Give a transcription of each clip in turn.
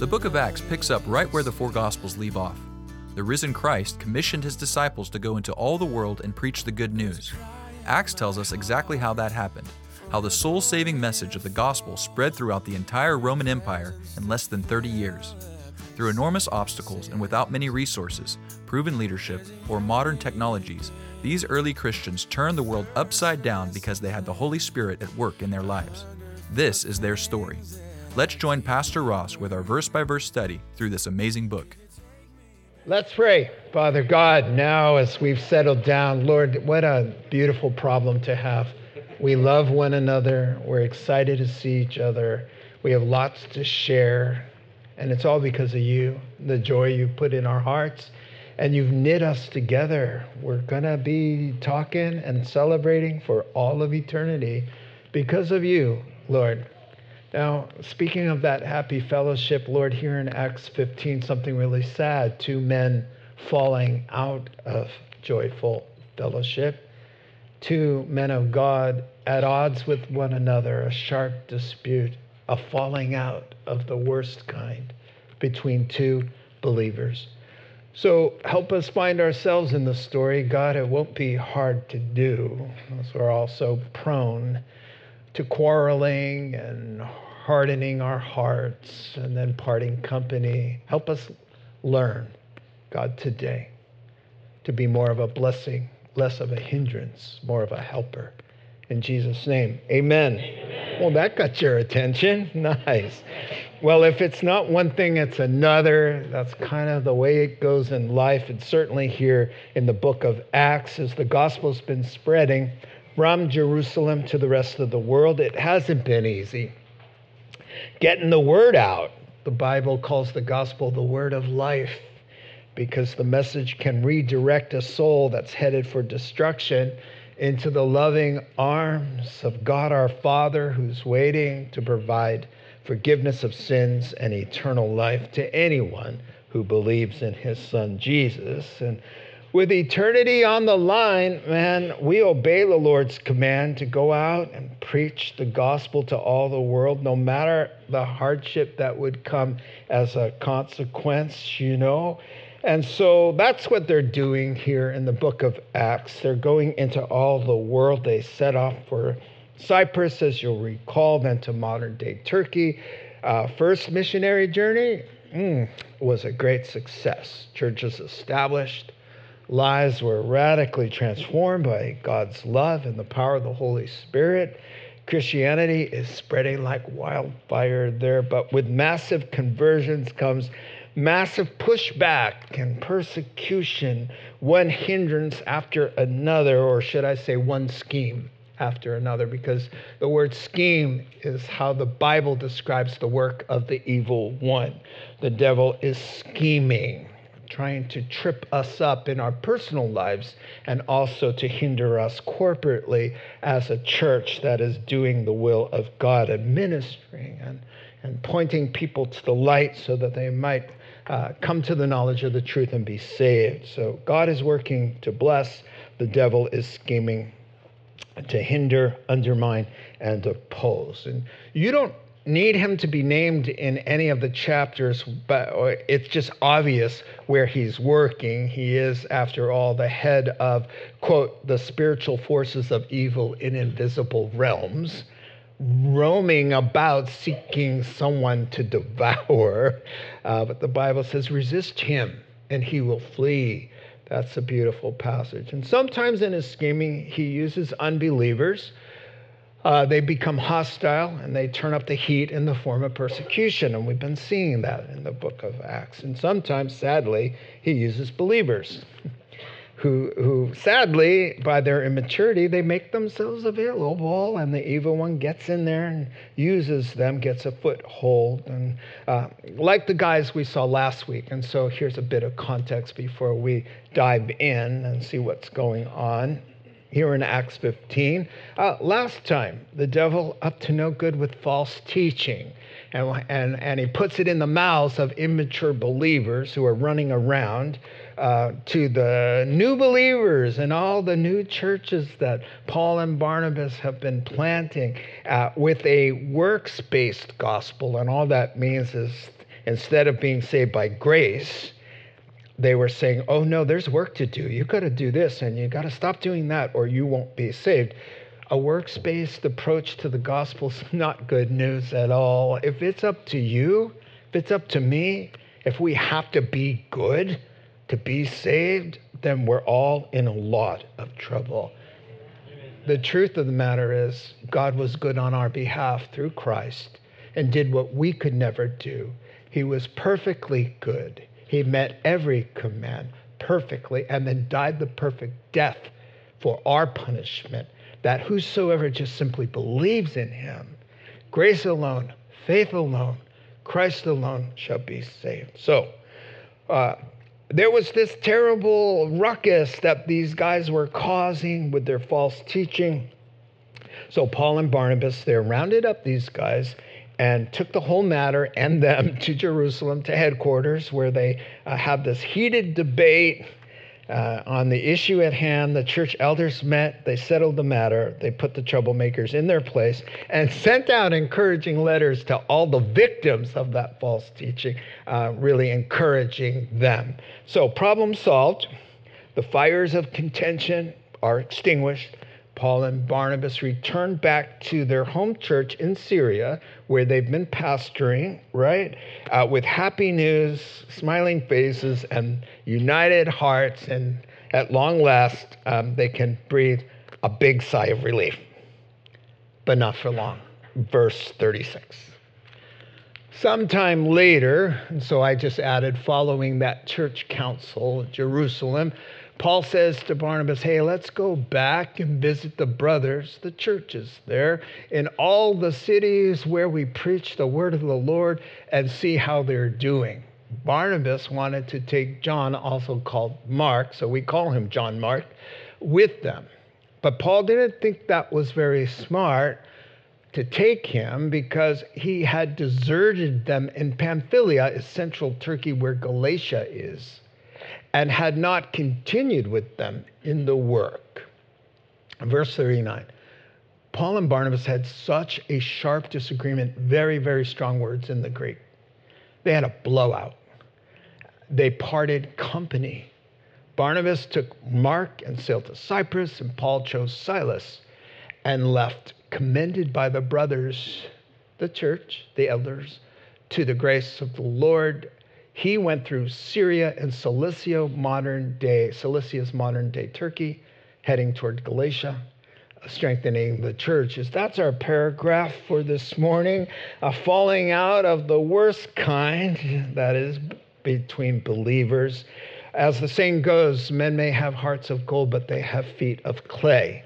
The book of Acts picks up right where the four Gospels leave off. The risen Christ commissioned his disciples to go into all the world and preach the good news. Acts tells us exactly how that happened, how the soul saving message of the gospel spread throughout the entire Roman Empire in less than 30 years. Through enormous obstacles and without many resources, proven leadership, or modern technologies, these early Christians turned the world upside down because they had the Holy Spirit at work in their lives. This is their story. Let's join Pastor Ross with our verse by verse study through this amazing book. Let's pray. Father God, now as we've settled down, Lord, what a beautiful problem to have. We love one another. We're excited to see each other. We have lots to share. And it's all because of you, the joy you put in our hearts. And you've knit us together. We're going to be talking and celebrating for all of eternity because of you, Lord. Now, speaking of that happy fellowship, Lord, here in Acts 15, something really sad two men falling out of joyful fellowship, two men of God at odds with one another, a sharp dispute, a falling out of the worst kind between two believers. So help us find ourselves in the story. God, it won't be hard to do, as we're all so prone to quarreling and hardening our hearts and then parting company. Help us learn, God, today to be more of a blessing, less of a hindrance, more of a helper. In Jesus' name, amen. amen. Well, that got your attention. Nice. Well, if it's not one thing, it's another. That's kind of the way it goes in life. And certainly here in the book of Acts, as the gospel's been spreading from Jerusalem to the rest of the world, it hasn't been easy. Getting the word out, the Bible calls the gospel the word of life because the message can redirect a soul that's headed for destruction into the loving arms of God our Father, who's waiting to provide forgiveness of sins and eternal life to anyone who believes in his Son Jesus. And with eternity on the line, man, we obey the Lord's command to go out and preach the gospel to all the world, no matter the hardship that would come as a consequence, you know. And so that's what they're doing here in the book of Acts. They're going into all the world. They set off for Cyprus, as you'll recall, then to modern day Turkey. Uh, first missionary journey mm, was a great success. Churches established, lives were radically transformed by God's love and the power of the Holy Spirit. Christianity is spreading like wildfire there, but with massive conversions comes massive pushback and persecution, one hindrance after another, or should I say, one scheme after another, because the word scheme is how the Bible describes the work of the evil one. The devil is scheming, trying to trip us up in our personal lives and also to hinder us corporately as a church that is doing the will of God and ministering and, and pointing people to the light so that they might uh, come to the knowledge of the truth and be saved. So God is working to bless, the devil is scheming to hinder, undermine, and oppose. And you don't need him to be named in any of the chapters, but it's just obvious where he's working. He is, after all, the head of, quote, the spiritual forces of evil in invisible realms roaming about seeking someone to devour. Uh, but the Bible says, resist him and he will flee. That's a beautiful passage. And sometimes in his scheming, he uses unbelievers. Uh, they become hostile and they turn up the heat in the form of persecution. And we've been seeing that in the book of Acts. And sometimes, sadly, he uses believers who, who sadly, by their immaturity, they make themselves available, and the evil one gets in there and uses them, gets a foothold, and uh, like the guys we saw last week. And so here's a bit of context before we dive in and see what's going on here in Acts 15. Uh, last time, the devil up to no good with false teaching. And, and, and he puts it in the mouths of immature believers who are running around uh, to the new believers and all the new churches that Paul and Barnabas have been planting uh, with a works based gospel. And all that means is instead of being saved by grace, they were saying, oh no, there's work to do. You got to do this and you got to stop doing that or you won't be saved. A works based approach to the gospel is not good news at all. If it's up to you, if it's up to me, if we have to be good, to be saved, then we're all in a lot of trouble. The truth of the matter is, God was good on our behalf through Christ and did what we could never do. He was perfectly good. He met every command perfectly and then died the perfect death for our punishment, that whosoever just simply believes in him, grace alone, faith alone, Christ alone shall be saved. So, uh, there was this terrible ruckus that these guys were causing with their false teaching. So Paul and Barnabas, they rounded up these guys and took the whole matter and them to Jerusalem to headquarters where they uh, have this heated debate uh, on the issue at hand, the church elders met, they settled the matter, they put the troublemakers in their place, and sent out encouraging letters to all the victims of that false teaching, uh, really encouraging them. So, problem solved. The fires of contention are extinguished. Paul and Barnabas returned back to their home church in Syria, where they've been pastoring, right? Uh, with happy news, smiling faces, and united hearts. And at long last, um, they can breathe a big sigh of relief, but not for long. Verse 36. Sometime later, and so I just added following that church council at Jerusalem, Paul says to Barnabas, Hey, let's go back and visit the brothers, the churches there in all the cities where we preach the word of the Lord and see how they're doing. Barnabas wanted to take John, also called Mark, so we call him John Mark, with them. But Paul didn't think that was very smart to take him because he had deserted them in Pamphylia, is central Turkey, where Galatia is and had not continued with them in the work. Verse 39 Paul and Barnabas had such a sharp disagreement, very, very strong words in the Greek. They had a blowout. They parted company. Barnabas took Mark and sailed to Cyprus, and Paul chose Silas and left, commended by the brothers, the church, the elders, to the grace of the Lord he went through Syria and Cilicia, modern day, Cilicia's modern day Turkey, heading toward Galatia, strengthening the churches. That's our paragraph for this morning. A falling out of the worst kind, that is, between believers. As the saying goes, men may have hearts of gold, but they have feet of clay.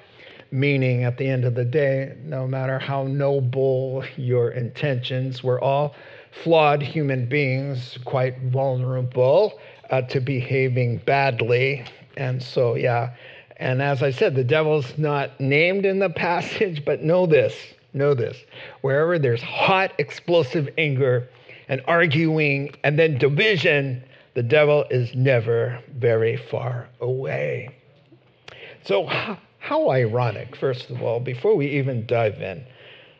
Meaning, at the end of the day, no matter how noble your intentions, we're all flawed human beings, quite vulnerable uh, to behaving badly. And so, yeah. And as I said, the devil's not named in the passage, but know this know this. Wherever there's hot, explosive anger and arguing and then division, the devil is never very far away. So, how ironic, first of all, before we even dive in,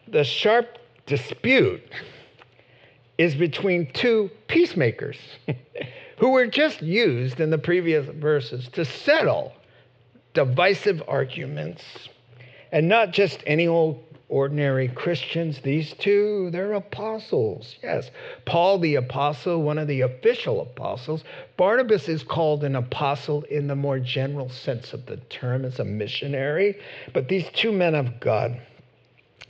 the sharp dispute is between two peacemakers who were just used in the previous verses to settle divisive arguments. And not just any old ordinary Christians, these two, they're apostles. Yes, Paul the apostle, one of the official apostles. Barnabas is called an apostle in the more general sense of the term as a missionary. But these two men of God,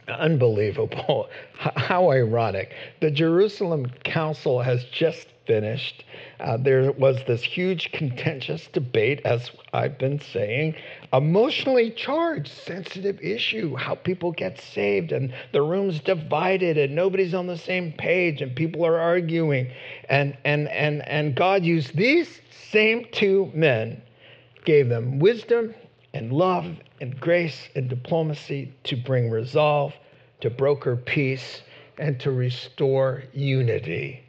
Unbelievable. How ironic. The Jerusalem Council has just finished. Uh, there was this huge contentious debate, as I've been saying, emotionally charged, sensitive issue, how people get saved, and the room's divided, and nobody's on the same page, and people are arguing. And, and, and, and God used these same two men, gave them wisdom and love and grace and diplomacy to bring resolve, to broker peace, and to restore unity.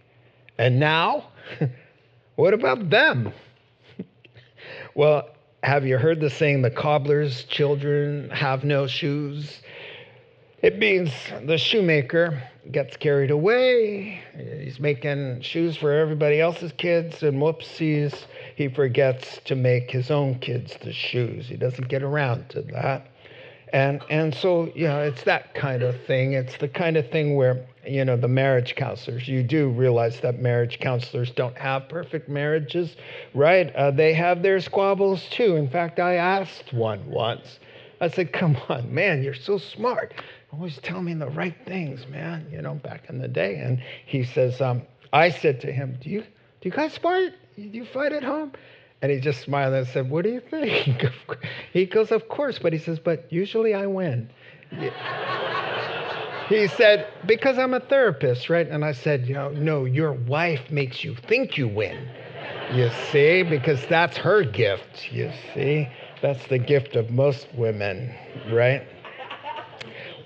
And now, what about them? well, have you heard the saying, the cobbler's children have no shoes? It means the shoemaker gets carried away. He's making shoes for everybody else's kids, and whoopsies, he forgets to make his own kids the shoes. He doesn't get around to that. And, and so, you know, it's that kind of thing. It's the kind of thing where, you know, the marriage counselors, you do realize that marriage counselors don't have perfect marriages, right? Uh, they have their squabbles too. In fact, I asked one once. I said, come on, man, you're so smart. Always tell me the right things, man, you know, back in the day. And he says, um, I said to him, do you, do you guys fight? Do you fight at home? And he just smiled and said, What do you think? he goes, Of course. But he says, But usually I win. he said, Because I'm a therapist, right? And I said, You know, no, your wife makes you think you win. You see? Because that's her gift. You see? That's the gift of most women, right?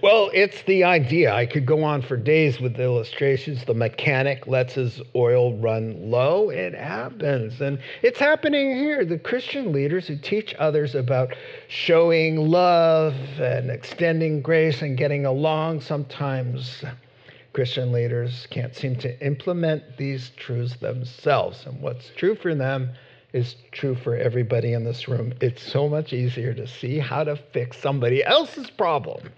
Well, it's the idea. I could go on for days with illustrations. The mechanic lets his oil run low. It happens. And it's happening here. The Christian leaders who teach others about showing love and extending grace and getting along, sometimes Christian leaders can't seem to implement these truths themselves. And what's true for them is true for everybody in this room. It's so much easier to see how to fix somebody else's problem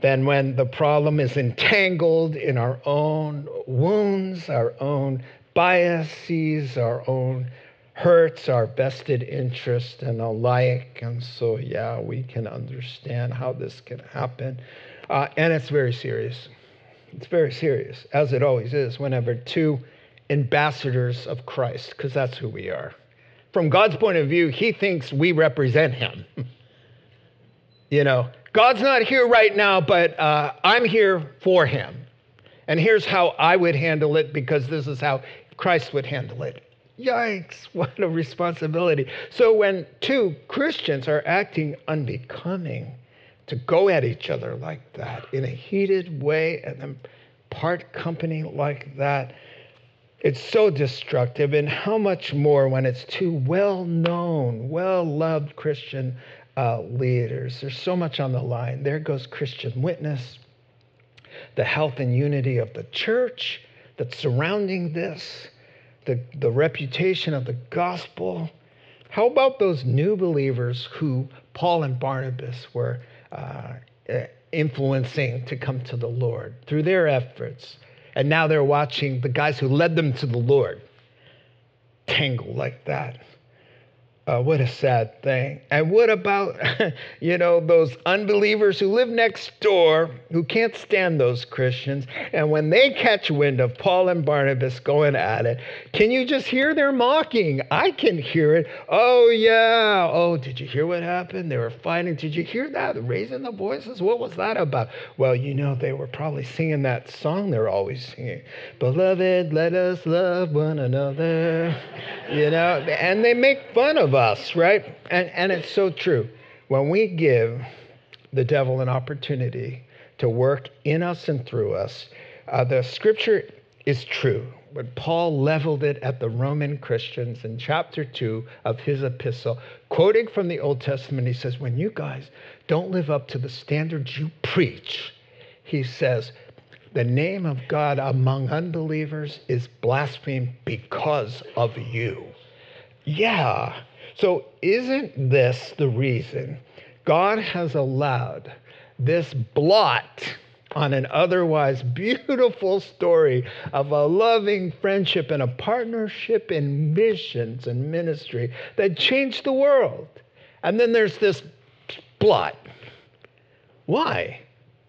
than when the problem is entangled in our own wounds, our own biases, our own hurts, our vested interest, and alike. And so, yeah, we can understand how this can happen. Uh, and it's very serious. It's very serious, as it always is whenever two ambassadors of Christ, because that's who we are. From God's point of view, He thinks we represent Him. you know, God's not here right now, but uh, I'm here for him. And here's how I would handle it because this is how Christ would handle it. Yikes, what a responsibility. So when two Christians are acting unbecoming to go at each other like that in a heated way and then part company like that, it's so destructive. And how much more when it's two well known, well loved Christian uh, leaders. There's so much on the line. There goes Christian witness, the health and unity of the church that's surrounding this, the, the reputation of the gospel. How about those new believers who Paul and Barnabas were uh, influencing to come to the Lord through their efforts? And now they're watching the guys who led them to the Lord tangle like that. Uh, what a sad thing. And what about, you know, those unbelievers who live next door who can't stand those Christians? And when they catch wind of Paul and Barnabas going at it, can you just hear their mocking? I can hear it. Oh, yeah. Oh, did you hear what happened? They were fighting. Did you hear that? Raising the voices? What was that about? Well, you know, they were probably singing that song they're always singing Beloved, let us love one another. You know, and they make fun of us, right? And, and it's so true. When we give the devil an opportunity to work in us and through us, uh, the scripture is true. But Paul leveled it at the Roman Christians in chapter 2 of his epistle, quoting from the Old Testament. He says, When you guys don't live up to the standards you preach, he says, the name of God among unbelievers is blasphemed because of you. Yeah. So, isn't this the reason God has allowed this blot on an otherwise beautiful story of a loving friendship and a partnership in missions and ministry that changed the world? And then there's this blot. Why?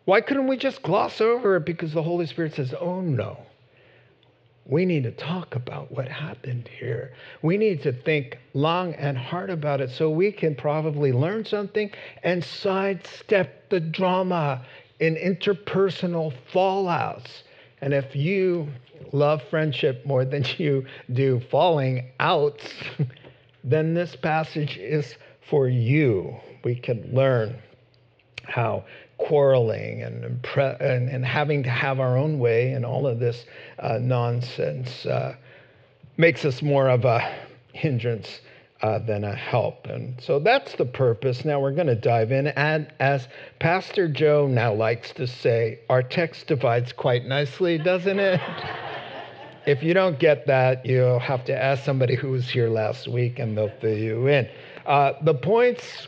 Why couldn't we just gloss over it because the Holy Spirit says, oh no? We need to talk about what happened here. We need to think long and hard about it so we can probably learn something and sidestep the drama in interpersonal fallouts. And if you love friendship more than you do falling outs, then this passage is for you. We can learn how quarreling and, and, and, having to have our own way and all of this uh, nonsense uh, makes us more of a hindrance uh, than a help. And so that's the purpose. Now we're going to dive in. And as Pastor Joe now likes to say, our text divides quite nicely, doesn't it? if you don't get that, you'll have to ask somebody who was here last week and they'll fill you in. Uh, the points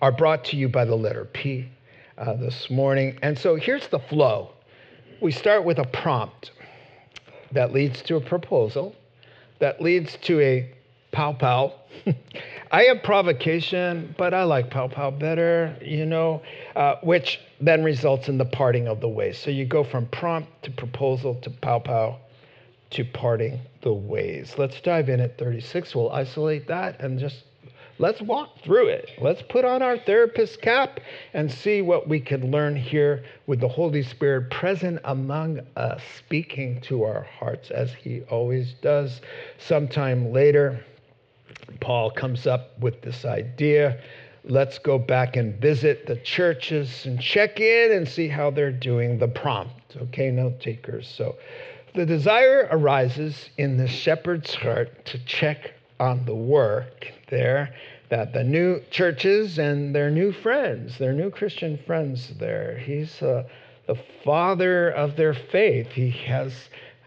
are brought to you by the letter P uh, this morning. And so here's the flow we start with a prompt that leads to a proposal, that leads to a pow pow. I have provocation, but I like pow pow better, you know, uh, which then results in the parting of the ways. So you go from prompt to proposal to pow pow to parting the ways. Let's dive in at 36. We'll isolate that and just Let's walk through it. Let's put on our therapist cap and see what we can learn here with the Holy Spirit present among us, speaking to our hearts as he always does. Sometime later, Paul comes up with this idea. Let's go back and visit the churches and check in and see how they're doing the prompt. Okay, note takers. So the desire arises in the shepherd's heart to check on the work there that the new churches and their new friends, their new Christian friends there, he's uh, the father of their faith. He has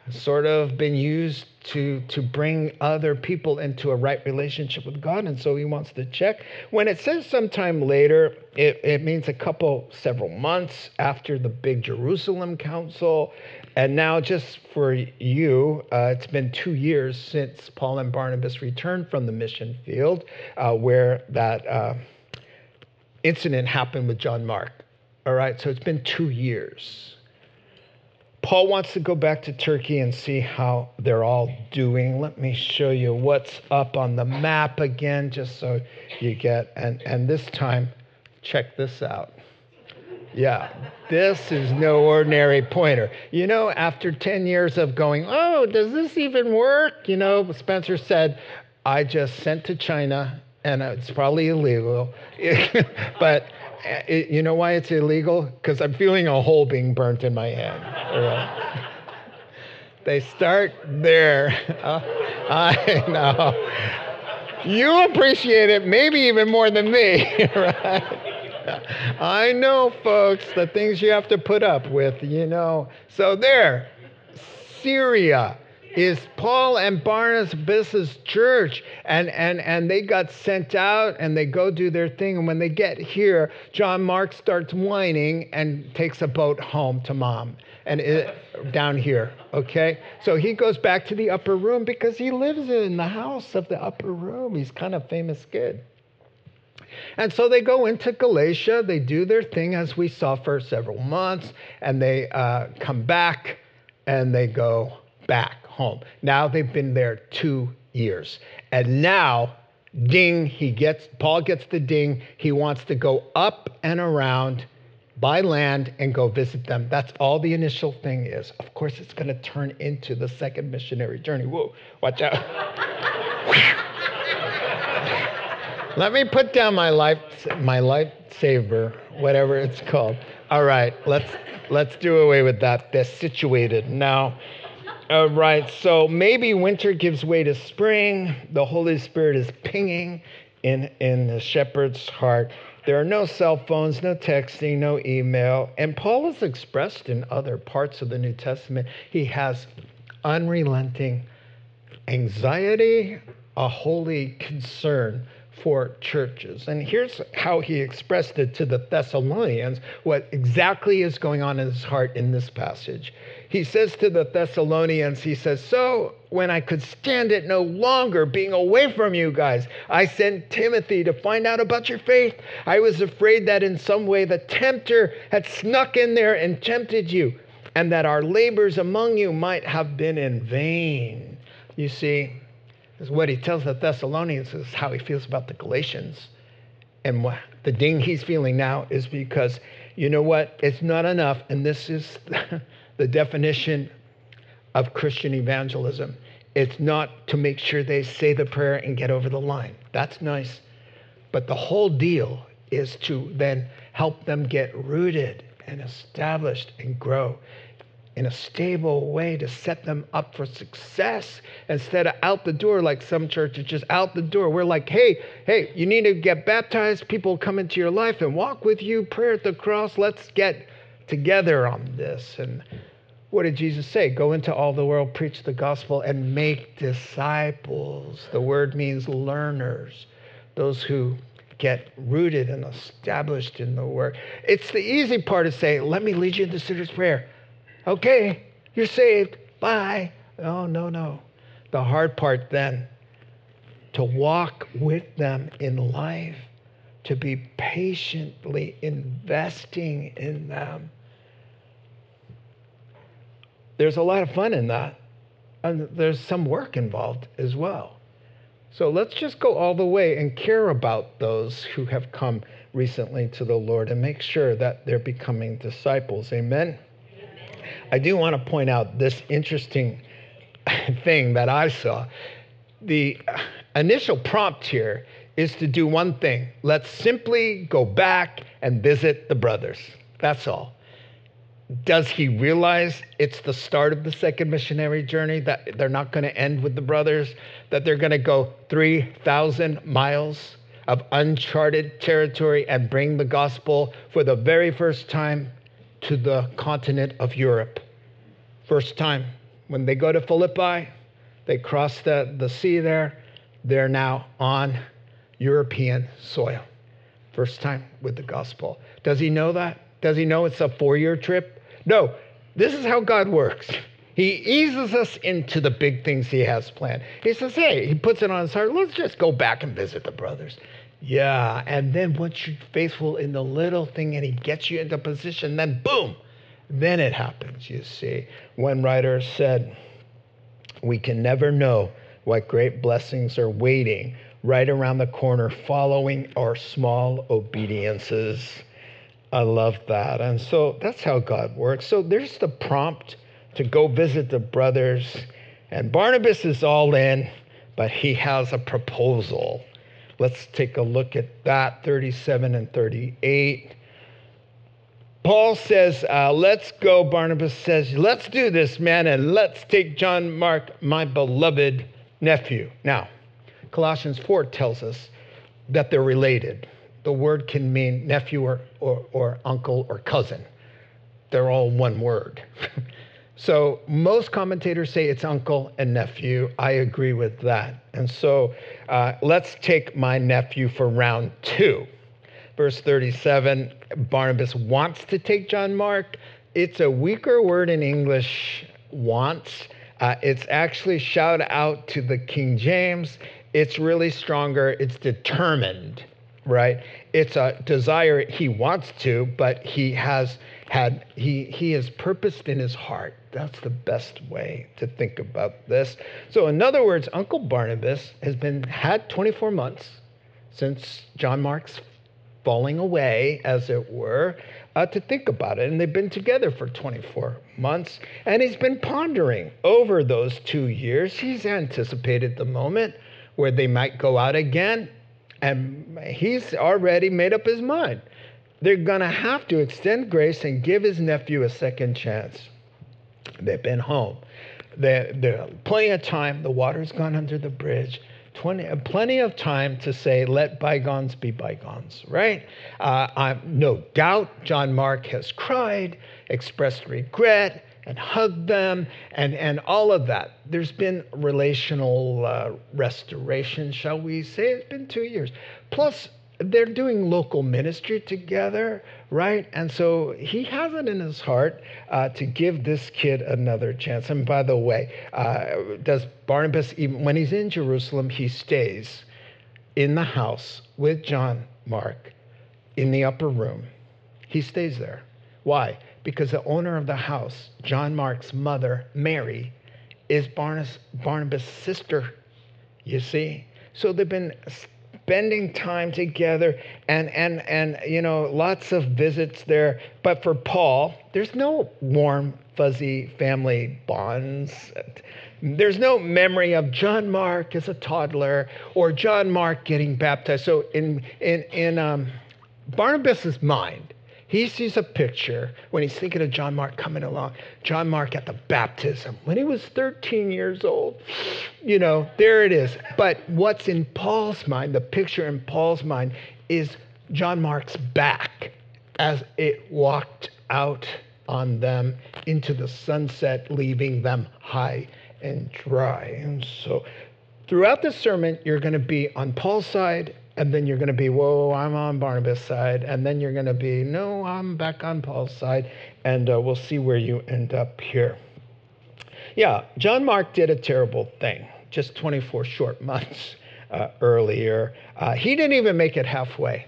sort of been used to to bring other people into a right relationship with God, and so he wants to check. When it says sometime later, it, it means a couple, several months after the big Jerusalem council, and now, just for you, uh, it's been two years since Paul and Barnabas returned from the mission field uh, where that uh, incident happened with John Mark. All right, so it's been two years. Paul wants to go back to Turkey and see how they're all doing. Let me show you what's up on the map again, just so you get, and, and this time, check this out. Yeah, this is no ordinary pointer. You know, after 10 years of going, oh, does this even work? You know, Spencer said, I just sent to China and it's probably illegal. but it, you know why it's illegal? Because I'm feeling a hole being burnt in my hand. Right? they start there. Uh, I know. You appreciate it maybe even more than me, right? I know, folks, the things you have to put up with, you know. So there, Syria is Paul and Barnabas' church, and, and, and they got sent out and they go do their thing. And when they get here, John Mark starts whining and takes a boat home to mom and it, down here. Okay, so he goes back to the upper room because he lives in the house of the upper room. He's kind of famous kid. And so they go into Galatia, they do their thing as we saw for several months, and they uh, come back and they go back home. Now they've been there two years. And now, ding, he gets, Paul gets the ding. He wants to go up and around by land and go visit them. That's all the initial thing is. Of course, it's going to turn into the second missionary journey. Whoa, watch out. Let me put down my life, my lightsaber, whatever it's called. All right, let's let's do away with that. They're situated now. All right, so maybe winter gives way to spring. The Holy Spirit is pinging in in the shepherd's heart. There are no cell phones, no texting, no email. And Paul has expressed in other parts of the New Testament, he has unrelenting anxiety, a holy concern for churches. And here's how he expressed it to the Thessalonians, what exactly is going on in his heart in this passage. He says to the Thessalonians, he says, So when I could stand it no longer being away from you guys, I sent Timothy to find out about your faith. I was afraid that in some way the tempter had snuck in there and tempted you. and that our labors among you might have been in vain. You see, is what he tells the Thessalonians is how he feels about the Galatians. And what, the ding he's feeling now is because, you know what? It's not enough. And this is the definition of Christian evangelism. It's not to make sure they say the prayer and get over the line. That's nice. But the whole deal is to then help them get rooted and established and grow in a stable way to set them up for success instead of out the door like some churches just out the door. We're like hey hey you need to get baptized. People come into your life and walk with you. Prayer at the cross. Let's get together on this. And what did jesus say? Go into all the world preach the gospel and make disciples. The word means learners those who get rooted and established in the word. It's the easy part to say let me lead you into sinner's prayer Okay, you're saved. Bye. Oh, no, no. The hard part then, to walk with them in life, to be patiently investing in them. There's a lot of fun in that. And there's some work involved as well. So let's just go all the way and care about those who have come recently to the Lord and make sure that they're becoming disciples. Amen. I do want to point out this interesting thing that I saw. The initial prompt here is to do one thing let's simply go back and visit the brothers. That's all. Does he realize it's the start of the second missionary journey, that they're not going to end with the brothers, that they're going to go 3,000 miles of uncharted territory and bring the gospel for the very first time to the continent of Europe. First time. When they go to Philippi, they cross the, the sea there. They're now on European soil. First time with the gospel. Does he know that? Does he know it's a four year trip? No. This is how God works. He eases us into the big things he has planned. He says, hey, he puts it on his heart, let's just go back and visit the brothers. Yeah, and then once you're faithful in the little thing and he gets you into position, then boom, then it happens, you see. One writer said, We can never know what great blessings are waiting right around the corner following our small obediences. I love that. And so that's how God works. So there's the prompt to go visit the brothers. And Barnabas is all in, but he has a proposal. Let's take a look at that 37 and 38. Paul says, uh, Let's go. Barnabas says, Let's do this, man, and let's take John Mark, my beloved nephew. Now, Colossians 4 tells us that they're related. The word can mean nephew or, or, or uncle or cousin, they're all one word. so, most commentators say it's uncle and nephew. I agree with that. And so, uh, let's take my nephew for round two verse 37, Barnabas wants to take John Mark. It's a weaker word in English, wants. Uh, it's actually shout out to the King James. It's really stronger. It's determined, right? It's a desire he wants to, but he has had he he has purposed in his heart. That's the best way to think about this. So, in other words, Uncle Barnabas has been had 24 months since John Mark's falling away, as it were, uh, to think about it. And they've been together for 24 months, and he's been pondering over those two years. He's anticipated the moment where they might go out again, and he's already made up his mind. They're going to have to extend grace and give his nephew a second chance. They've been home. There, there plenty of time. The water's gone under the bridge. 20, plenty of time to say, let bygones be bygones, right? Uh, I'm, no doubt John Mark has cried, expressed regret, and hugged them, and, and all of that. There's been relational uh, restoration, shall we say? It's been two years. Plus, they're doing local ministry together, right? And so he has it in his heart uh, to give this kid another chance. And by the way, uh, does Barnabas, even when he's in Jerusalem, he stays in the house with John Mark in the upper room. He stays there. Why? Because the owner of the house, John Mark's mother, Mary, is Barnabas, Barnabas' sister, you see. So they've been spending time together and, and, and, you know, lots of visits there. But for Paul, there's no warm, fuzzy family bonds. There's no memory of John Mark as a toddler or John Mark getting baptized. So in, in, in um, Barnabas's mind, he sees a picture when he's thinking of John Mark coming along. John Mark at the baptism when he was 13 years old. You know, there it is. But what's in Paul's mind, the picture in Paul's mind, is John Mark's back as it walked out on them into the sunset, leaving them high and dry. And so throughout the sermon, you're going to be on Paul's side, and then you're going to be, whoa, I'm on Barnabas' side. And then you're going to be, no, I'm back on Paul's side. And uh, we'll see where you end up here. Yeah, John Mark did a terrible thing just 24 short months uh, earlier. Uh, he didn't even make it halfway.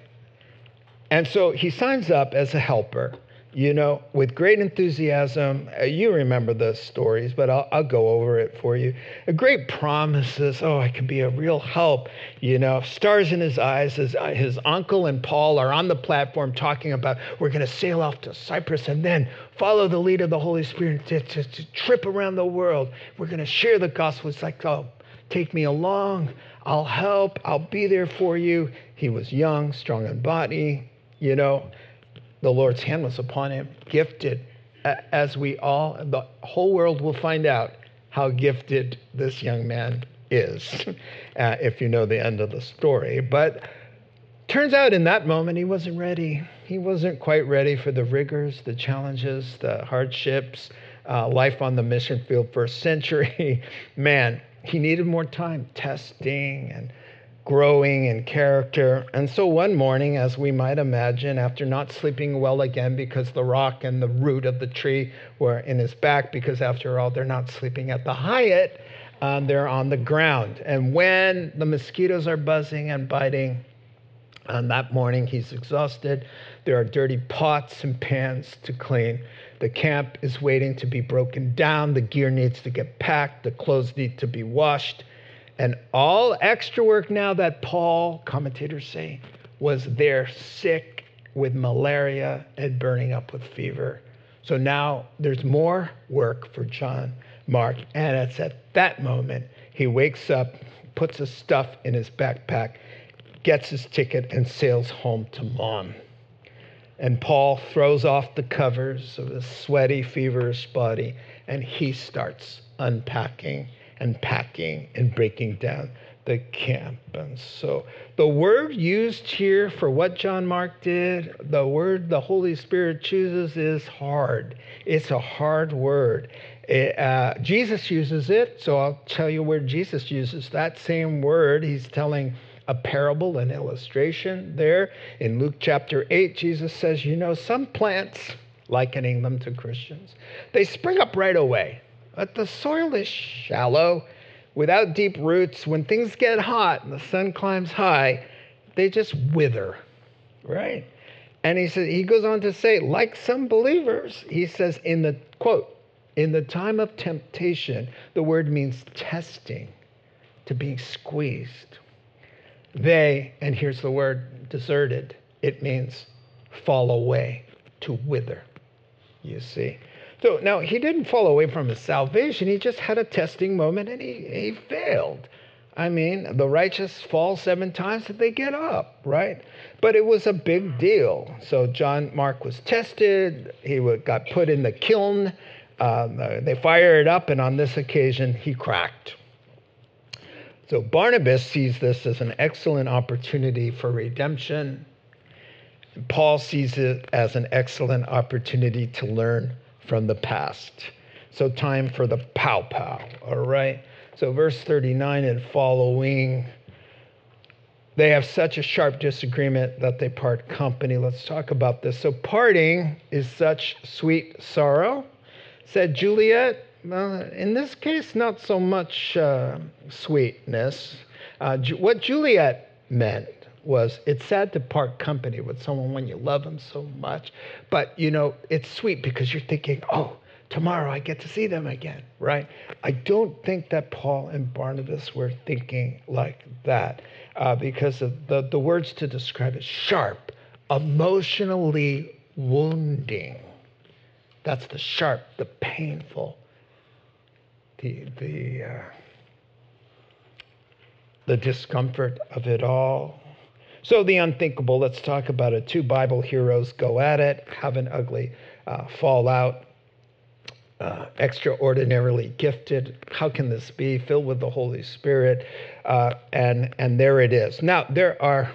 And so he signs up as a helper you know, with great enthusiasm. Uh, you remember the stories, but I'll, I'll, go over it for you. A great promises. Oh, I can be a real help. You know, stars in his eyes. His, uh, his uncle and Paul are on the platform talking about we're going to sail off to Cyprus and then follow the lead of the Holy Spirit to, to, to trip around the world. We're going to share the gospel. It's like, oh, take me along. I'll help. I'll be there for you. He was young, strong in body, you know the Lord's hand was upon him, gifted, as we all, the whole world will find out how gifted this young man is, uh, if you know the end of the story. But turns out in that moment, he wasn't ready. He wasn't quite ready for the rigors, the challenges, the hardships, uh, life on the mission field first century. Man, he needed more time testing and growing in character. And so one morning, as we might imagine, after not sleeping well again because the rock and the root of the tree were in his back, because after all, they're not sleeping at the Hyatt, um, they're on the ground. And when the mosquitoes are buzzing and biting, on that morning, he's exhausted. There are dirty pots and pans to clean. The camp is waiting to be broken down. The gear needs to get packed. The clothes need to be washed. And all extra work now that Paul, commentators say, was there sick with malaria and burning up with fever. So now there's more work for John Mark. And it's at that moment he wakes up, puts his stuff in his backpack, gets his ticket, and sails home to mom. And Paul throws off the covers of his sweaty, feverish body, and he starts unpacking and packing and breaking down the camp. And so the word used here for what John Mark did, the word the Holy Spirit chooses is hard. It's a hard word. It, uh, Jesus uses it, so I'll tell you where Jesus uses that same word. He's telling a parable, an illustration there. In Luke chapter 8, Jesus says, You know, some plants, likening them to Christians, they spring up right away. But the soil is shallow, without deep roots. When things get hot and the sun climbs high, they just wither, right? And he says he goes on to say, like some believers, he says in the quote, in the time of temptation, the word means testing, to being squeezed. They, and here's the word deserted, it means fall away, to wither. You see? So now he didn't fall away from his salvation. He just had a testing moment and he, he failed. I mean, the righteous fall seven times and they get up, right? But it was a big deal. So John Mark was tested. He got put in the kiln. Um, they fired it up, and on this occasion, he cracked. So Barnabas sees this as an excellent opportunity for redemption. Paul sees it as an excellent opportunity to learn from the past. So, time for the pow pow, all right? So, verse 39 and following, they have such a sharp disagreement that they part company. Let's talk about this. So, parting is such sweet sorrow, said Juliet. Well, in this case, not so much uh, sweetness. Uh, what Juliet meant was it's sad to part company with someone when you love them so much, but you know, it's sweet because you're thinking, oh, tomorrow I get to see them again, right? I don't think that Paul and Barnabas were thinking like that uh, because the, the words to describe it sharp, emotionally wounding. That's the sharp, the painful, the, the, uh, the discomfort of it all. So, the unthinkable, let's talk about it. Two Bible heroes go at it, have an ugly uh, fallout. Uh, extraordinarily gifted. How can this be? Filled with the Holy Spirit. Uh, and, and there it is. Now, there are,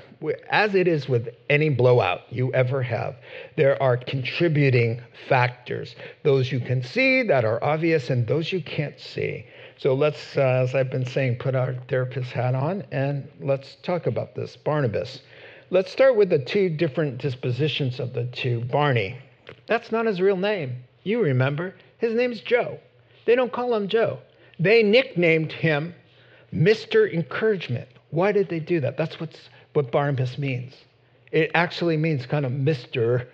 as it is with any blowout you ever have, there are contributing factors. Those you can see that are obvious, and those you can't see. So let's, uh, as I've been saying, put our therapist hat on and let's talk about this. Barnabas. Let's start with the two different dispositions of the two. Barney. That's not his real name. You remember. His name's Joe. They don't call him Joe. They nicknamed him Mr. Encouragement. Why did they do that? That's what's, what Barnabas means. It actually means kind of Mr.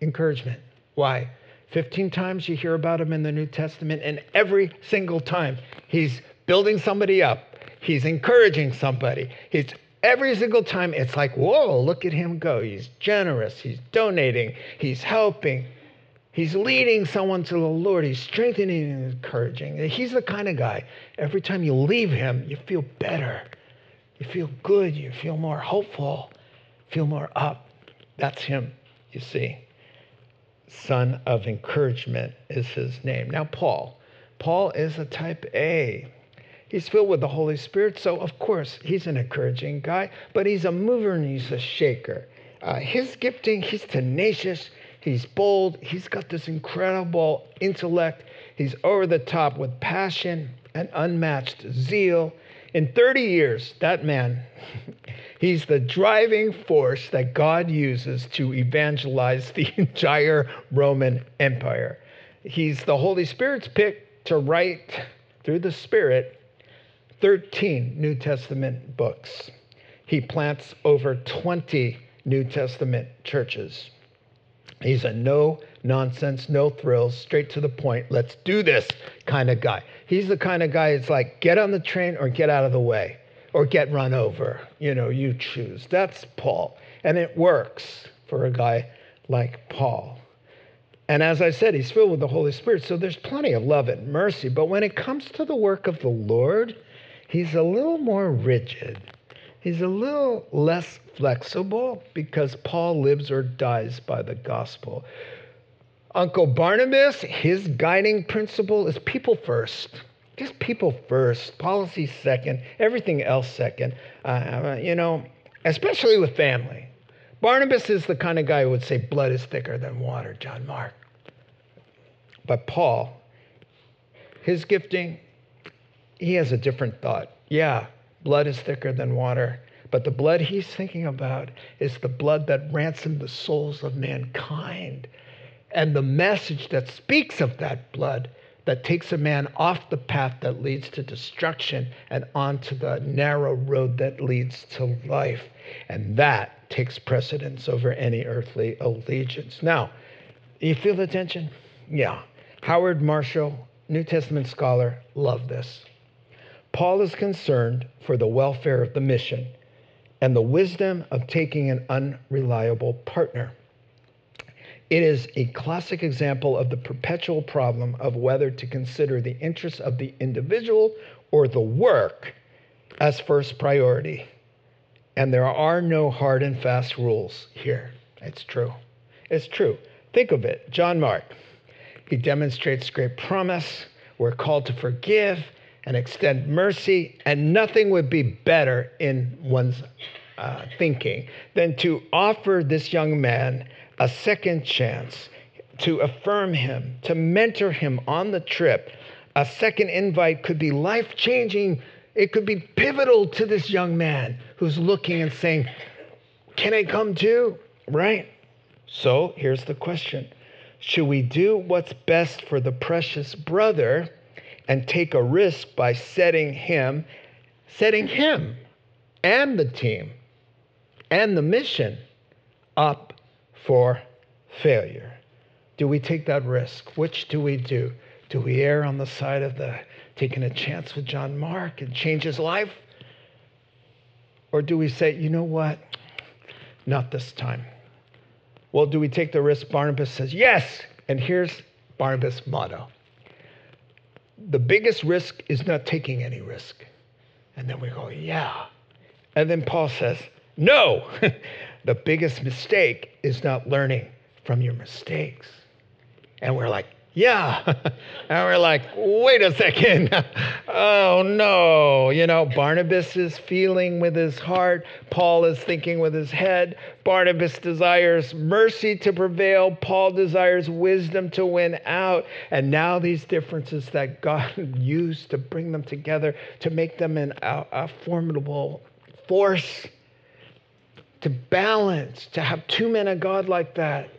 Encouragement. Why? 15 times you hear about him in the New Testament, and every single time he's building somebody up, he's encouraging somebody. He's every single time it's like, whoa, look at him go. He's generous, he's donating, he's helping, he's leading someone to the Lord, he's strengthening and encouraging. He's the kind of guy, every time you leave him, you feel better. You feel good, you feel more hopeful, feel more up. That's him, you see son of encouragement is his name. Now, Paul. Paul is a type A. He's filled with the Holy Spirit, so of course he's an encouraging guy, but he's a mover and he's a shaker. Uh, his gifting, he's tenacious, he's bold, he's got this incredible intellect, he's over the top with passion and unmatched zeal. In 30 years, that man, he's the driving force that God uses to evangelize the entire Roman Empire. He's the Holy Spirit's pick to write through the Spirit 13 New Testament books. He plants over 20 New Testament churches. He's a no nonsense, no thrills, straight to the point, let's do this kind of guy. He's the kind of guy that's like, get on the train or get out of the way or get run over. You know, you choose. That's Paul. And it works for a guy like Paul. And as I said, he's filled with the Holy Spirit. So there's plenty of love and mercy. But when it comes to the work of the Lord, he's a little more rigid. He's a little less flexible because Paul lives or dies by the gospel. Uncle Barnabas, his guiding principle is people first. Just people first, policy second, everything else second. Uh, you know, especially with family. Barnabas is the kind of guy who would say blood is thicker than water, John Mark. But Paul, his gifting, he has a different thought. Yeah, blood is thicker than water, but the blood he's thinking about is the blood that ransomed the souls of mankind and the message that speaks of that blood that takes a man off the path that leads to destruction and onto the narrow road that leads to life. And that takes precedence over any earthly allegiance. Now, you feel the tension? Yeah. Howard Marshall, New Testament scholar, loved this. Paul is concerned for the welfare of the mission and the wisdom of taking an unreliable partner. It is a classic example of the perpetual problem of whether to consider the interests of the individual or the work as first priority. And there are no hard and fast rules here. It's true. It's true. Think of it. John Mark, he demonstrates great promise. We're called to forgive and extend mercy, and nothing would be better in one's uh, thinking than to offer this young man a second chance to affirm him, to mentor him on the trip. A second invite could be life changing. It could be pivotal to this young man who's looking and saying, Can I come too? Right? So here's the question Should we do what's best for the precious brother and take a risk by setting him, setting him and the team and the mission up for failure. Do we take that risk? Which do we do? Do we err on the side of the taking a chance with John Mark and change his life? Or do we say, you know what? Not this time. Well, do we take the risk? Barnabas says, yes. And here's Barnabas' motto the biggest risk is not taking any risk. And then we go, yeah. And then Paul says, no, the biggest mistake is not learning from your mistakes. And we're like, yeah. and we're like, wait a second. oh no. You know, Barnabas is feeling with his heart, Paul is thinking with his head. Barnabas desires mercy to prevail, Paul desires wisdom to win out. And now these differences that God used to bring them together to make them an, a, a formidable force to balance, to have two men of God like that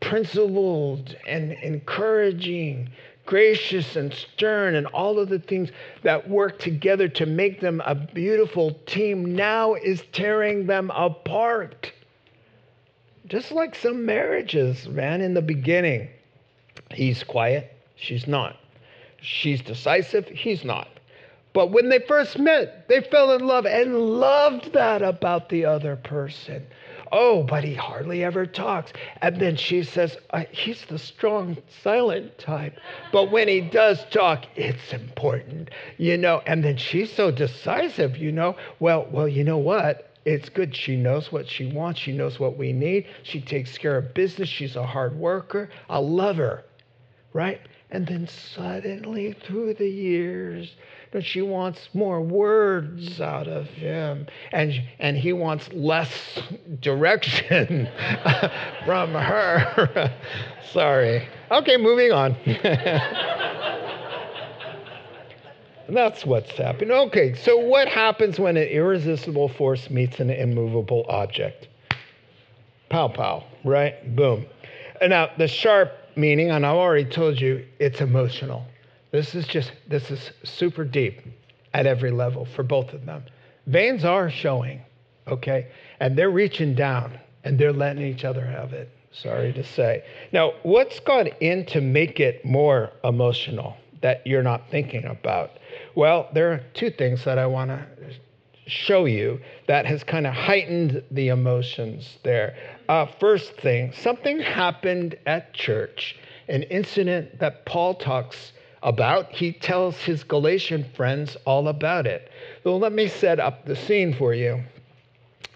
principled and encouraging, gracious and stern, and all of the things that work together to make them a beautiful team now is tearing them apart. Just like some marriages, man, in the beginning. He's quiet, she's not. She's decisive, he's not. But when they first met, they fell in love and loved that about the other person. Oh, but he hardly ever talks. And then she says, uh, he's the strong, silent type. But when he does talk, it's important, you know. And then she's so decisive, you know. Well, well, you know what? It's good. She knows what she wants. She knows what we need. She takes care of business. She's a hard worker. I love her, right? And then suddenly, through the years, but she wants more words out of him. And, and he wants less direction from her. Sorry. Okay, moving on. That's what's happening. Okay, so what happens when an irresistible force meets an immovable object? Pow pow, right? Boom. Now, the sharp meaning, and I've already told you, it's emotional. This is just, this is super deep at every level for both of them. Veins are showing, okay? And they're reaching down and they're letting each other have it. Sorry to say. Now, what's gone in to make it more emotional that you're not thinking about? Well, there are two things that I want to show you that has kind of heightened the emotions there. Uh, first thing, something happened at church, an incident that Paul talks about. He tells his Galatian friends all about it. So let me set up the scene for you.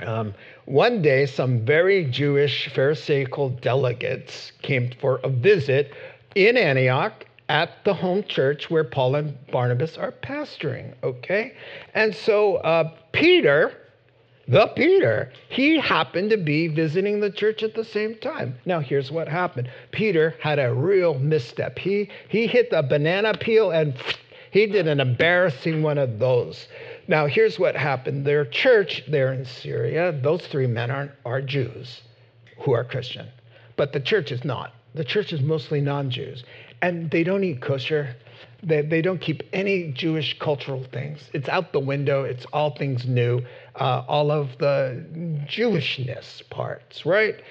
Um, one day, some very Jewish Pharisaical delegates came for a visit in Antioch at the home church where Paul and Barnabas are pastoring, okay? And so uh, Peter, the Peter, he happened to be visiting the church at the same time. Now, here's what happened Peter had a real misstep. He, he hit the banana peel and he did an embarrassing one of those. Now, here's what happened their church there in Syria, those three men are, are Jews who are Christian, but the church is not. The church is mostly non Jews, and they don't eat kosher. They, they don't keep any Jewish cultural things. It's out the window. It's all things new, uh, all of the Jewishness parts, right?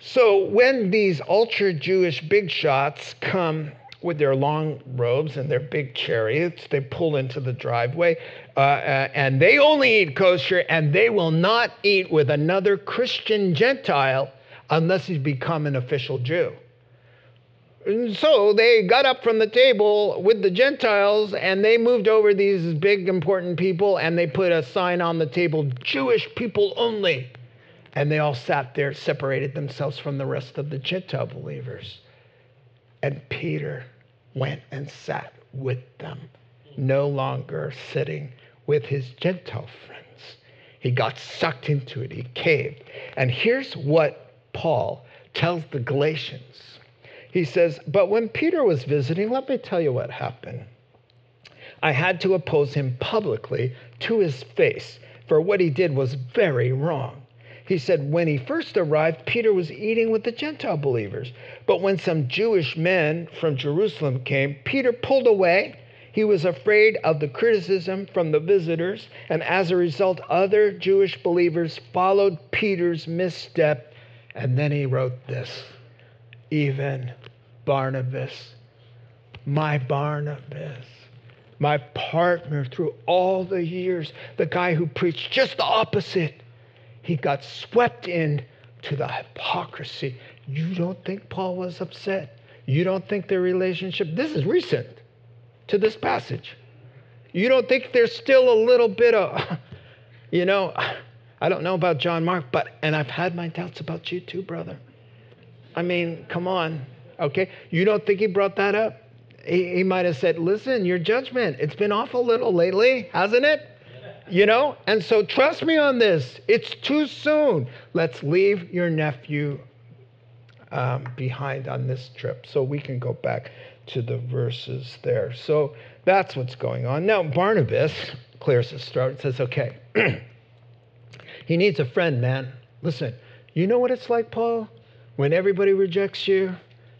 So when these ultra Jewish big shots come with their long robes and their big chariots, they pull into the driveway, uh, uh, and they only eat kosher, and they will not eat with another Christian Gentile unless he's become an official Jew. And so they got up from the table with the Gentiles and they moved over these big important people and they put a sign on the table Jewish people only. And they all sat there, separated themselves from the rest of the Gentile believers. And Peter went and sat with them, no longer sitting with his Gentile friends. He got sucked into it, he caved. And here's what Paul tells the Galatians he says, But when Peter was visiting, let me tell you what happened. I had to oppose him publicly to his face, for what he did was very wrong. He said, When he first arrived, Peter was eating with the Gentile believers. But when some Jewish men from Jerusalem came, Peter pulled away. He was afraid of the criticism from the visitors, and as a result, other Jewish believers followed Peter's misstep. And then he wrote this even Barnabas, my Barnabas, my partner through all the years, the guy who preached just the opposite, he got swept in to the hypocrisy. You don't think Paul was upset? You don't think their relationship, this is recent to this passage. You don't think there's still a little bit of, you know, I don't know about John Mark, but, and I've had my doubts about you too, brother. I mean, come on, okay? You don't think he brought that up? He, he might have said, listen, your judgment, it's been off a little lately, hasn't it? You know? And so trust me on this. It's too soon. Let's leave your nephew um, behind on this trip so we can go back to the verses there. So that's what's going on. Now, Barnabas clears his throat and says, okay, he needs a friend, man. Listen, you know what it's like, Paul? When everybody rejects you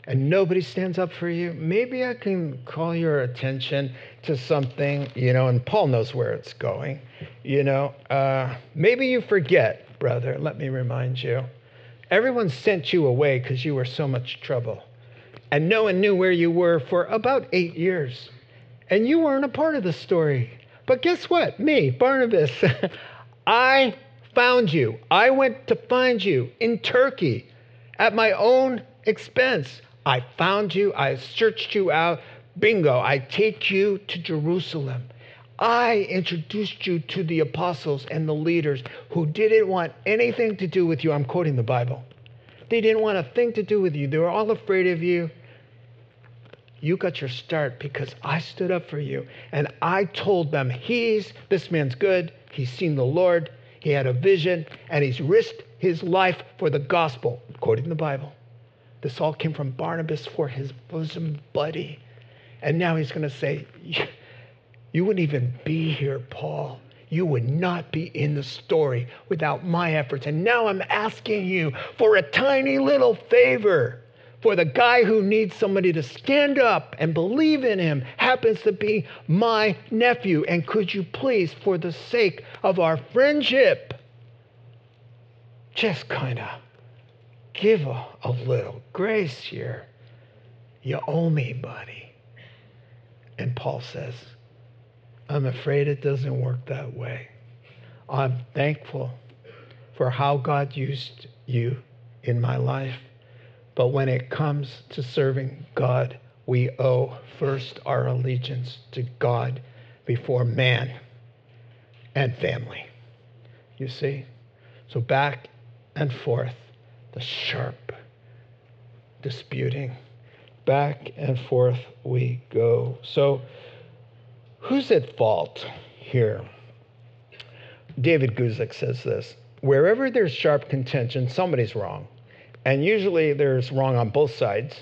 and nobody stands up for you, maybe I can call your attention to something, you know, and Paul knows where it's going. You know, uh, maybe you forget, brother, let me remind you. Everyone sent you away because you were so much trouble and no one knew where you were for about eight years. And you weren't a part of the story. But guess what? Me, Barnabas, I found you. I went to find you in Turkey at my own expense. I found you, I searched you out. Bingo, I take you to Jerusalem. I introduced you to the apostles and the leaders who didn't want anything to do with you. I'm quoting the Bible. They didn't want a thing to do with you. They were all afraid of you. You got your start because I stood up for you and I told them, He's, this man's good. He's seen the Lord. He had a vision and he's risked his life for the gospel, quoting the Bible. This all came from Barnabas for his bosom buddy. And now he's going to say, You wouldn't even be here, Paul. You would not be in the story without my efforts. And now I'm asking you for a tiny little favor for the guy who needs somebody to stand up and believe in him happens to be my nephew. And could you please, for the sake of our friendship, just kind of give a, a little grace here? You owe me, buddy. And Paul says, I'm afraid it doesn't work that way. I'm thankful for how God used you in my life. But when it comes to serving God, we owe first our allegiance to God before man and family. You see? So back and forth, the sharp disputing. Back and forth we go. So, who's at fault here? David Guzik says this Wherever there's sharp contention, somebody's wrong. And usually there's wrong on both sides,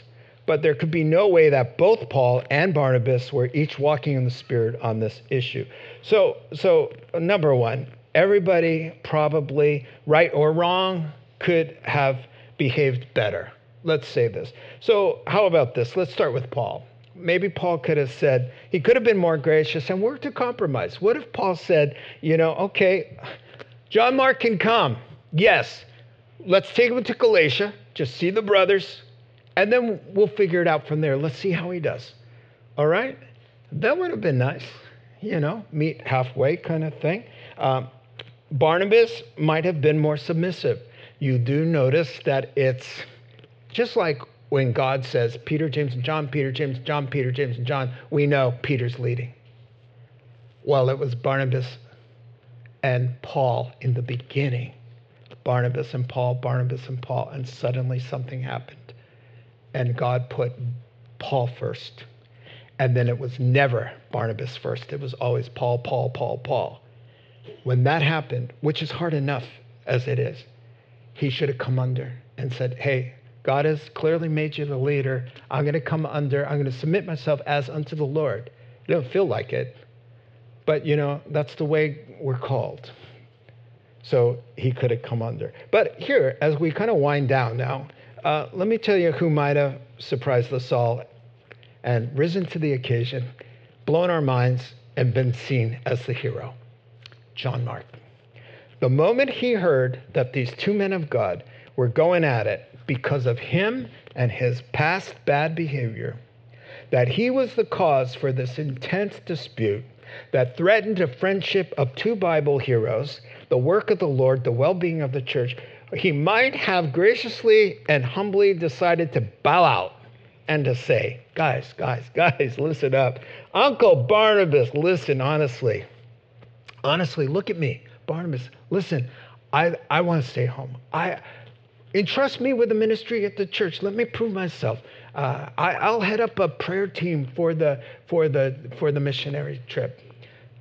but there could be no way that both Paul and Barnabas were each walking in the Spirit on this issue. So, so number one, everybody probably, right or wrong, could have behaved better. Let's say this. So, how about this? Let's start with Paul. Maybe Paul could have said, he could have been more gracious and worked to compromise. What if Paul said, you know, okay, John Mark can come. Yes, let's take him to Galatia, just see the brothers, and then we'll figure it out from there. Let's see how he does. All right? That would have been nice, you know, meet halfway kind of thing. Um, Barnabas might have been more submissive. You do notice that it's just like when God says, Peter, James, and John, Peter, James, John, Peter, James, and John, we know Peter's leading. Well, it was Barnabas and Paul in the beginning Barnabas and Paul, Barnabas and Paul, and suddenly something happened. And God put Paul first. And then it was never Barnabas first, it was always Paul, Paul, Paul, Paul. When that happened, which is hard enough as it is, he should have come under and said, Hey, God has clearly made you the leader. I'm going to come under, I'm going to submit myself as unto the Lord. You don't feel like it, but you know, that's the way we're called. So he could have come under. But here, as we kind of wind down now, uh, let me tell you who might have surprised us all and risen to the occasion blown our minds and been seen as the hero John Mark. The moment he heard that these two men of God were going at it because of him and his past bad behavior, that he was the cause for this intense dispute that threatened the friendship of two Bible heroes, the work of the Lord, the well being of the church, he might have graciously and humbly decided to bow out and to say, Guys, guys, guys, listen up. Uncle Barnabas, listen honestly. Honestly, look at me. Barnabas, listen, I, I want to stay home. I entrust me with the ministry at the church. Let me prove myself. Uh, I, will head up a prayer team for the for the for the missionary trip.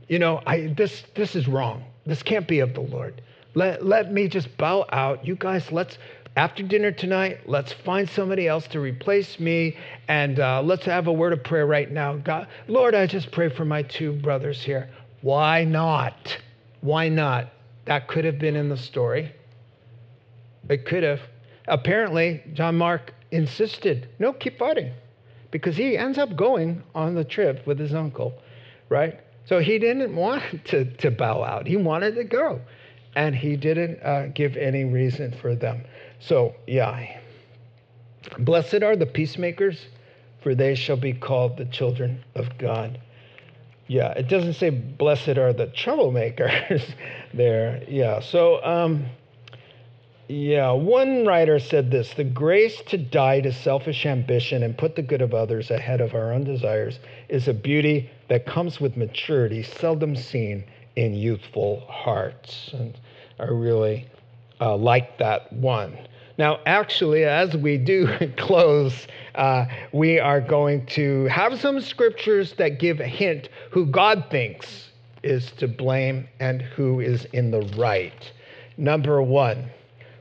You know, I this this is wrong. This can't be of the Lord. Let let me just bow out. You guys, let's after dinner tonight, let's find somebody else to replace me, and uh, let's have a word of prayer right now. God, Lord, I just pray for my two brothers here. Why not? Why not? That could have been in the story. It could have. Apparently, John Mark insisted, no, keep fighting. Because he ends up going on the trip with his uncle, right? So he didn't want to, to bow out. He wanted to go. And he didn't uh, give any reason for them. So, yeah. Blessed are the peacemakers, for they shall be called the children of God. Yeah, it doesn't say blessed are the troublemakers there. Yeah, so um, yeah, one writer said this the grace to die to selfish ambition and put the good of others ahead of our own desires is a beauty that comes with maturity, seldom seen in youthful hearts. And I really uh, like that one. Now, actually, as we do close, uh, we are going to have some scriptures that give a hint who God thinks is to blame and who is in the right. Number one,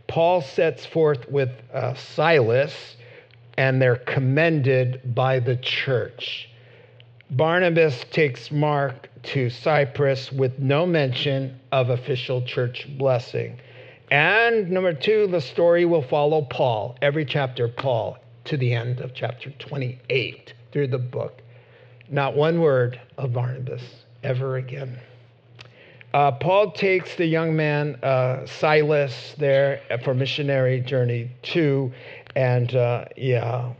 Paul sets forth with uh, Silas, and they're commended by the church. Barnabas takes Mark to Cyprus with no mention of official church blessing. And number two, the story will follow Paul, every chapter, Paul, to the end of chapter 28 through the book. Not one word of Barnabas ever again. Uh, Paul takes the young man uh, Silas there for missionary journey two, and uh, yeah,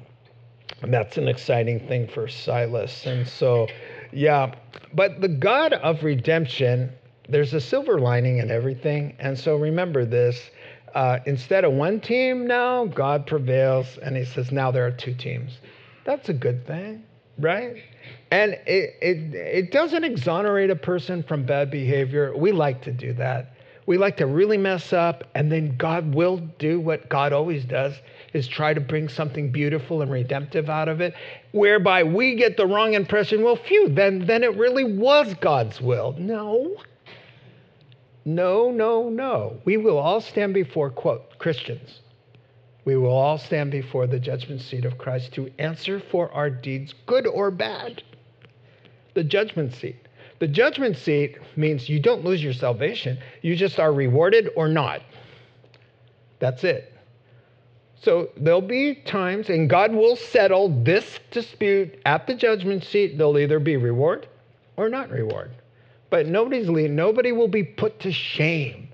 that's an exciting thing for Silas. And so, yeah, but the God of redemption, there's a silver lining in everything. And so remember this. Uh, instead of one team now, God prevails, and He says now there are two teams. That's a good thing, right? And it, it, it doesn't exonerate a person from bad behavior. We like to do that. We like to really mess up, and then God will do what God always does is try to bring something beautiful and redemptive out of it, whereby we get the wrong impression, well, phew, then, then it really was God's will. No. No, no, no. We will all stand before, quote, Christians. We will all stand before the judgment seat of Christ to answer for our deeds, good or bad the judgment seat. The judgment seat means you don't lose your salvation, you just are rewarded or not. That's it. So there'll be times, and God will settle this dispute at the judgment seat. There'll either be reward or not reward. But nobody's nobody will be put to shame.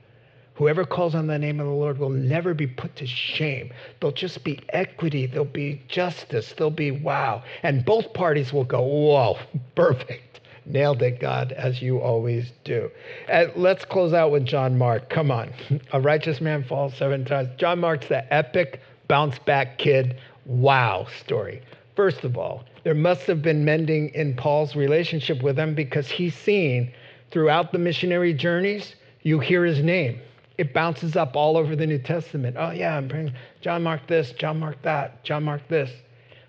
Whoever calls on the name of the Lord will never be put to shame. There'll just be equity, there'll be justice, there'll be wow. And both parties will go, whoa, perfect. Nailed it, God, as you always do. And let's close out with John Mark. Come on. A righteous man falls seven times. John Mark's the epic bounce back kid wow story. First of all, there must have been mending in Paul's relationship with him because he's seen throughout the missionary journeys, you hear his name it bounces up all over the New Testament. Oh, yeah, I'm bringing John Mark this, John Mark that, John Mark this.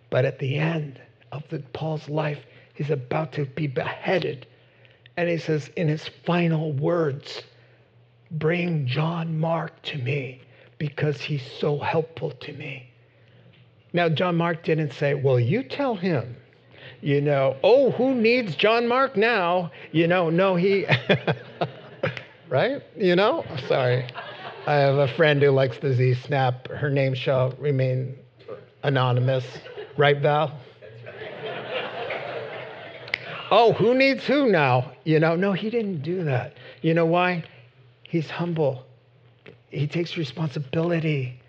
But at the end of the, Paul's life, he's about to be beheaded. And he says, in his final words, Bring John Mark to me because he's so helpful to me. Now, John Mark didn't say, Well, you tell him, you know, oh, who needs John Mark now? You know, no, he. right? You know? Sorry. I have a friend who likes the Z Snap. Her name shall remain anonymous. Right, Val? oh, who needs who now? You know, no, he didn't do that. You know why? He's humble. He takes responsibility.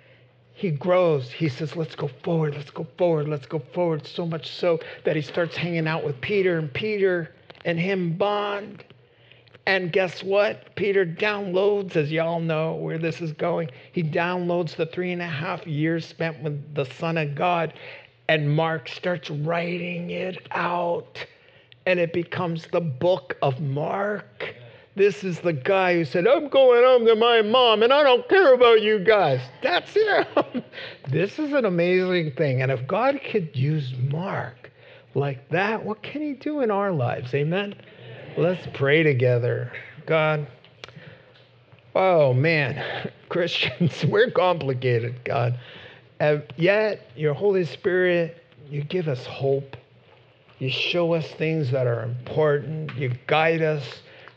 He grows. He says, let's go forward, let's go forward, let's go forward. So much so that he starts hanging out with Peter, and Peter and him bond. And guess what? Peter downloads, as y'all know where this is going, he downloads the three and a half years spent with the Son of God. And Mark starts writing it out. And it becomes the book of Mark. This is the guy who said, I'm going home to my mom and I don't care about you guys. That's him. this is an amazing thing. And if God could use Mark like that, what can he do in our lives? Amen. Let's pray together. God, oh man, Christians, we're complicated, God. And yet, your Holy Spirit, you give us hope. You show us things that are important. You guide us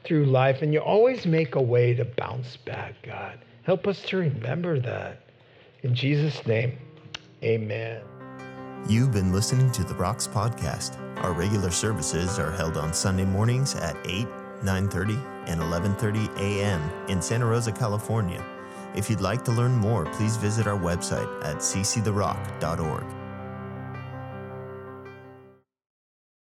through life, and you always make a way to bounce back, God. Help us to remember that. In Jesus' name, amen. You've been listening to the Rocks Podcast. Our regular services are held on Sunday mornings at 8, 9.30, and 11.30 a.m. in Santa Rosa, California. If you'd like to learn more, please visit our website at cctherock.org.